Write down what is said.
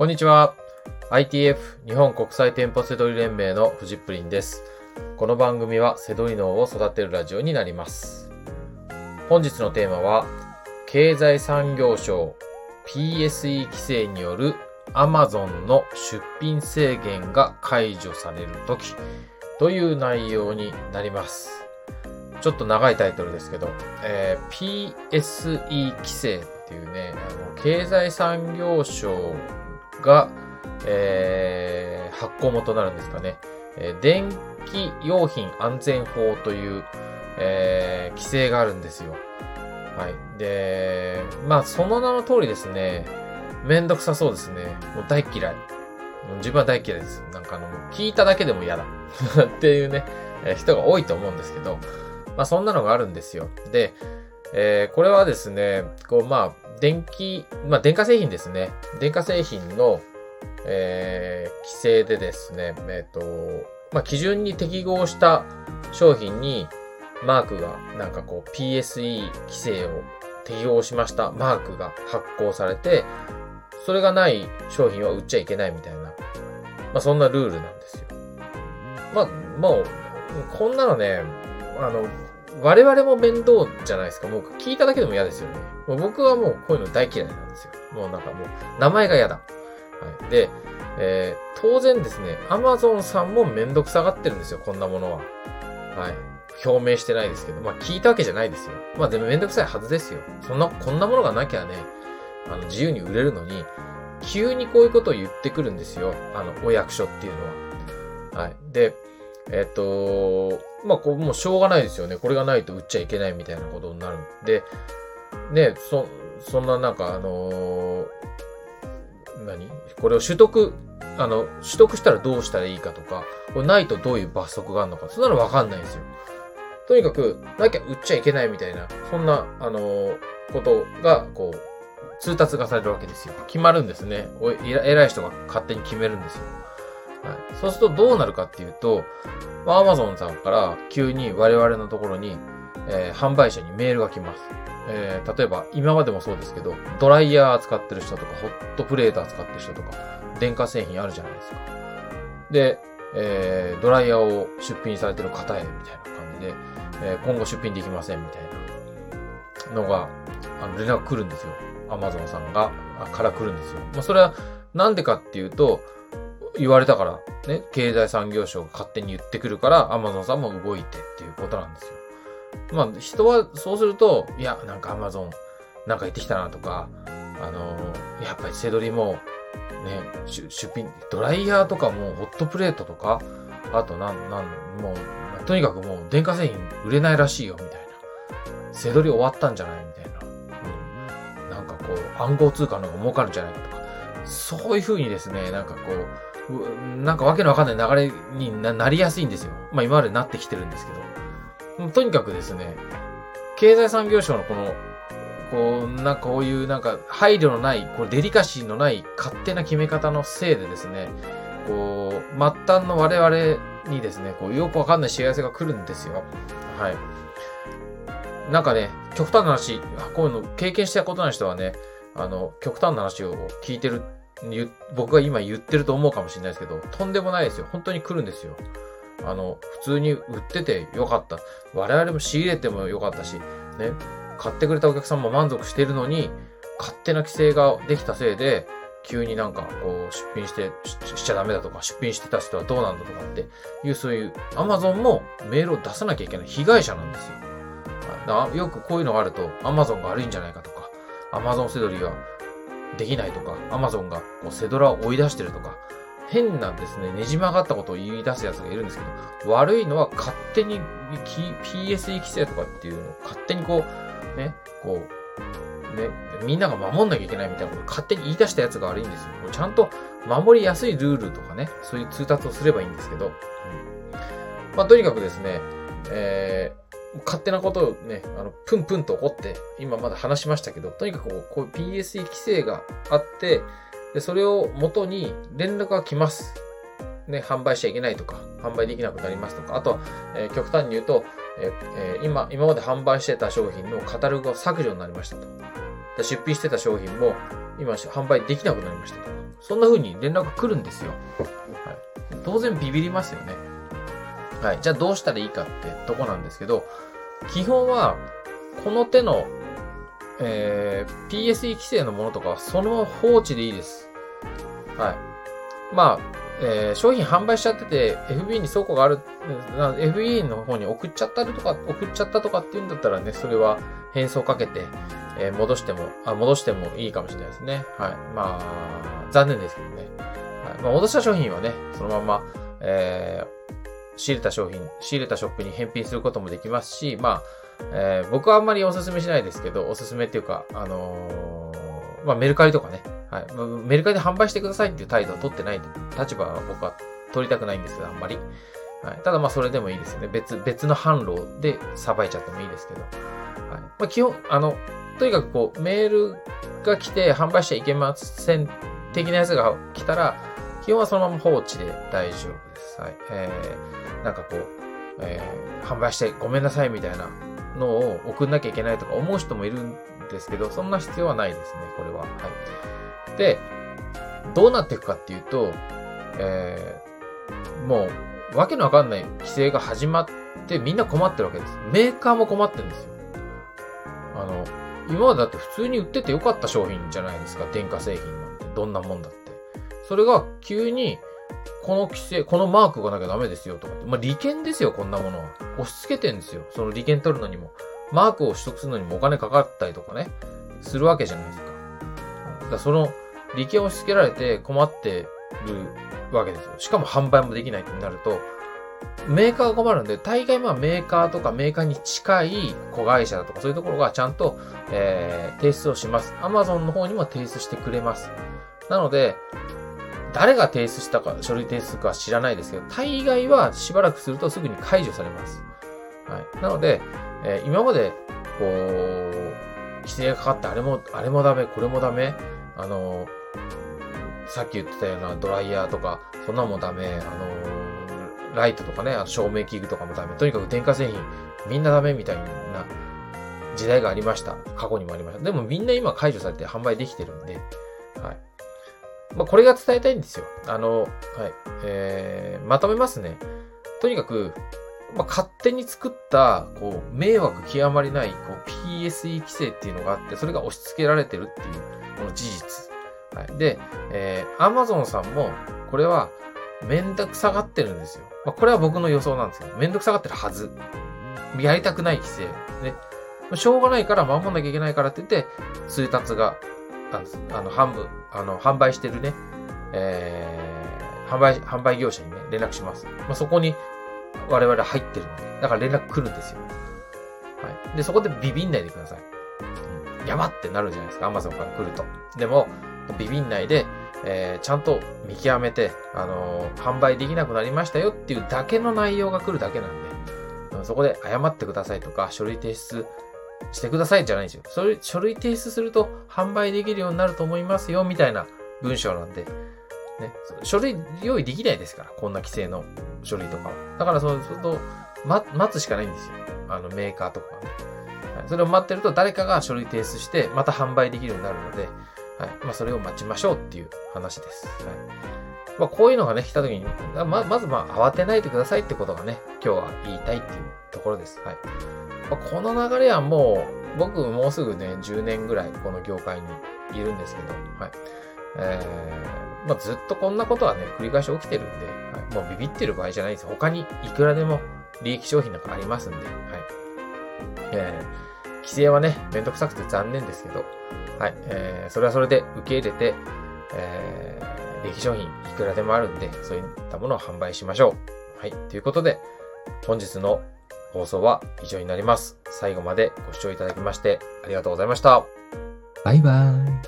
こんにちは。ITF 日本国際店舗セドリ連盟のフジップリンです。この番組はセドリ脳を育てるラジオになります。本日のテーマは、経済産業省 PSE 規制による Amazon の出品制限が解除されるときという内容になります。ちょっと長いタイトルですけど、えー PSE 規制っていうね、あの経済産業省が、えー発行元となるんですかね。えー電気用品安全法という、えー規制があるんですよ。はい。で、まあ、その名の通りですね、めんどくさそうですね。もう大嫌い。自分は大嫌いです。なんかあの、聞いただけでも嫌だ。っていうね、えー人が多いと思うんですけど、まあ、そんなのがあるんですよ。で、えーこれはですね、こう、まあ、電気、まあ、電化製品ですね。電化製品の、えー規制でですね、えっ、と、まあ、基準に適合した商品に、マークが、なんかこう、PSE 規制を適合しましたマークが発行されて、それがない商品は売っちゃいけないみたいな、まあ、そんなルールなんですよ。まあ、もう、こんなのね、あの、我々も面倒じゃないですか。もう聞いただけでも嫌ですよね。もう僕はもうこういうの大嫌いなんですよ。もうなんかもう名前が嫌だ。はい。で、えー当然ですね、Amazon さんもめんどくさがってるんですよ、こんなものは。はい。表明してないですけど、まあ聞いたわけじゃないですよ。まあでもめんどくさいはずですよ。そんな、こんなものがなきゃね、あの、自由に売れるのに、急にこういうことを言ってくるんですよ。あの、お役所っていうのは。はい。で、えっ、と、まあ、こう、もうしょうがないですよね。これがないと売っちゃいけないみたいなことになるんで、ね、そ、そんななんか、あのー何？これを取得、あの、取得したらどうしたらいいかとか、これないとどういう罰則があるのか、そんなのわかんないんですよ。とにかく、なきゃ売っちゃいけないみたいな、そんな、あのーことが、こう、通達がされるわけですよ。決まるんですね。おい偉い人が勝手に決めるんですよ。はい、そうするとどうなるかっていうと、まあ、Amazon さんから急に我々のところに、えー販売者にメールが来ます。えー例えば今までもそうですけど、ドライヤー使ってる人とか、ホットプレーター使ってる人とか、電化製品あるじゃないですか。で、えードライヤーを出品されてる方へ、みたいな感じで、えー今後出品できません、みたいなのが、あの、連絡来るんですよ。Amazon さんが、から来るんですよ。まあ、それは、なんでかっていうと、言われたから、ね、経済産業省が勝手に言ってくるから、アマゾンさんも動いてっていうことなんですよ。まあ、人はそうすると、いや、なんかアマゾン、なんか言ってきたなとか、あのーやっぱりセドリも、ね、出品、ドライヤーとかも、ホットプレートとか、あとなん、なん、もう、とにかくもう電化製品売れないらしいよ、みたいな。セドリ終わったんじゃない？みたいな。うん。なんかこう、暗号通貨の方が儲かるんじゃない？かとか。そういう風にですね、なんかこ、うなんかわけのわかんない流れになりやすいんですよ。まあ今までなってきてるんですけど。とにかくですね、経済産業省のこの、こう、なんかこういうなんか配慮のない、こうデリカシーのない勝手な決め方のせいでですね、こう、末端の我々にですね、こう、よくわかんない幸せが来るんですよ。はい。なんかね、極端な話、こういうの経験したことない人はね、あの、極端な話を聞いてる、僕が今言ってると思うかもしれないですけど、とんでもないですよ。本当に来るんですよ。あの、普通に売っててよかった。我々も仕入れてもよかったし、ね、買ってくれたお客さんも満足してるのに、勝手な規制ができたせいで、急になんかこう出品してしちゃダメだとか、出品してた人はどうなんだとかっていう、そういう、アマゾンもメールを出さなきゃいけない被害者なんですよ。よくこういうのがあると、アマゾンが悪いんじゃないかとか、アマゾンセドリはできないとか、アマゾンがこうセドラを追い出してるとか、変なですね、ねじ曲がったことを言い出す奴がいるんですけど、悪いのは勝手に PSE 規制とかっていうのを勝手にこう、ね、こう、ね、みんなが守んなきゃいけないみたいなことを勝手に言い出した奴が悪いんですよ。ちゃんと守りやすいルールとかね、そういう通達をすればいいんですけど、うん。まあ、とにかくですね、えー勝手なことをね、あの、プンプンと怒って、今まだ話しましたけど、とにかくこう、こう PSE 規制があって、で、それを元に連絡が来ます。ね、販売しちゃいけないとか、販売できなくなりますとか、あとは、えー極端に言うと、えーえ今、今まで販売してた商品のカタログが削除になりましたと。出品してた商品も今販売できなくなりましたとか、そんな風に連絡来るんですよ。はい、当然ビビりますよね。はい。じゃあどうしたらいいかってとこなんですけど、基本は、この手の、えー、PSE 規制のものとかはその放置でいいです。はい。まあ、えー、商品販売しちゃってて、FB に倉庫がある、FB の方に送っちゃったりとか、送っちゃったとかっていうんだったらね、それは変装かけて、えー、戻しても、あ、戻してもいいかもしれないですね。はい。まあ、残念ですけどね。はい。まあ、戻した商品はね、そのまま、えー、仕入れた商品、仕入れたショップに返品することもできますし、まあ、えー、僕はあんまりお勧めしないですけど、お勧めっていうか、あのー、まあ、メルカリとかね、はい。メルカリで販売してくださいっていう態度を取ってない立場は僕は取りたくないんですけど、あんまり。はい。ただまあそれでもいいですよね。別、別の販路でさばいちゃってもいいですけど。はい。まあ基本、あの、とにかくこう、メールが来て販売しちゃいけません的なやつが来たら、基本はそのまま放置で大丈夫です。はい。えー、なんかこう、えー、販売してごめんなさいみたいなのを送んなきゃいけないとか思う人もいるんですけど、そんな必要はないですね、これは。はい。で、どうなっていくかっていうと、えー、もう、わけのわかんない規制が始まってみんな困ってるわけです。メーカーも困ってるんですよ。あの、今までだって普通に売っててよかった商品じゃないですか、電化製品なんて。どんなもんだって。それが急に、この規制、このマークがなきゃダメですよとかって。まあ、利権ですよ、こんなものは。押し付けてんですよ。その利権取るのにも。マークを取得するのにもお金かかったりとかね、するわけじゃないですか。だからその、利権を押し付けられて困ってるわけですよ。しかも販売もできないってなると、メーカーが困るんで、大概まあメーカーとかメーカーに近い子会社だとかそういうところがちゃんと、えー、提出をします。Amazon の方にも提出してくれます。なので、誰が提出したか、書類提出か知らないですけど、大概はしばらくするとすぐに解除されます。はい。なので、えー、今まで、こう、規制がかかってあれも、あれもダメ、これもダメ、あのさっき言ってたようなドライヤーとか、そんなもダメ、あのライトとかね、あの照明器具とかもダメ。とにかく電化製品、みんなダメみたいな時代がありました。過去にもありました。でもみんな今解除されて販売できてるんで、はい。まあ、これが伝えたいんですよ。あの、はい。えー、まとめますね。とにかく、まあ、勝手に作った、こう、迷惑極まりない、こう、PSE 規制っていうのがあって、それが押し付けられてるっていう、この事実。はい。で、えー、Amazon さんも、これは、めんどくさがってるんですよ。まあ、これは僕の予想なんですけど、めんどくさがってるはず。やりたくない規制。ね。しょうがないから守んなきゃいけないからって言って、通達があの、半分、あの、販売してるね、えー、販売、販売業者にね、連絡します。まあ、そこに我々入ってるので、だから連絡来るんですよ。はい。で、そこでビビんないでください。うん、やばってなるじゃないですか、アマゾンから来ると。でも、ビビんないで、えー、ちゃんと見極めて、あのー、販売できなくなりましたよっていうだけの内容が来るだけなんで、そこで謝ってくださいとか、書類提出してくださいじゃないんですよ。それ、書類提出すると販売できるようになると思いますよ、みたいな文章なんで。ね。書類用意できないですから、こんな規制の書類とかは。だからそうすると、ま、待つしかないんですよ。あの、メーカーとかはね。はい、それを待ってると誰かが書類提出して、また販売できるようになるので、はい。まあ、それを待ちましょうっていう話です。はい。まあ、こういうのがね、来た時に、ま、まずまあ、慌てないでくださいってことがね、今日は言いたいっていうところです。はい。まあ、この流れはもう、僕もうすぐね、10年ぐらいこの業界にいるんですけど、はい。えー、まあ、ずっとこんなことはね、繰り返し起きてるんで、はい、もうビビってる場合じゃないです。他にいくらでも利益商品なんかありますんで、はい。えー、規制はね、めんどくさくて残念ですけど、はい。えー、それはそれで受け入れて、えー、利益商品いくらでもあるんで、そういったものを販売しましょう。はい。ということで、本日の放送は以上になります。最後までご視聴いただきましてありがとうございました。バイバーイ。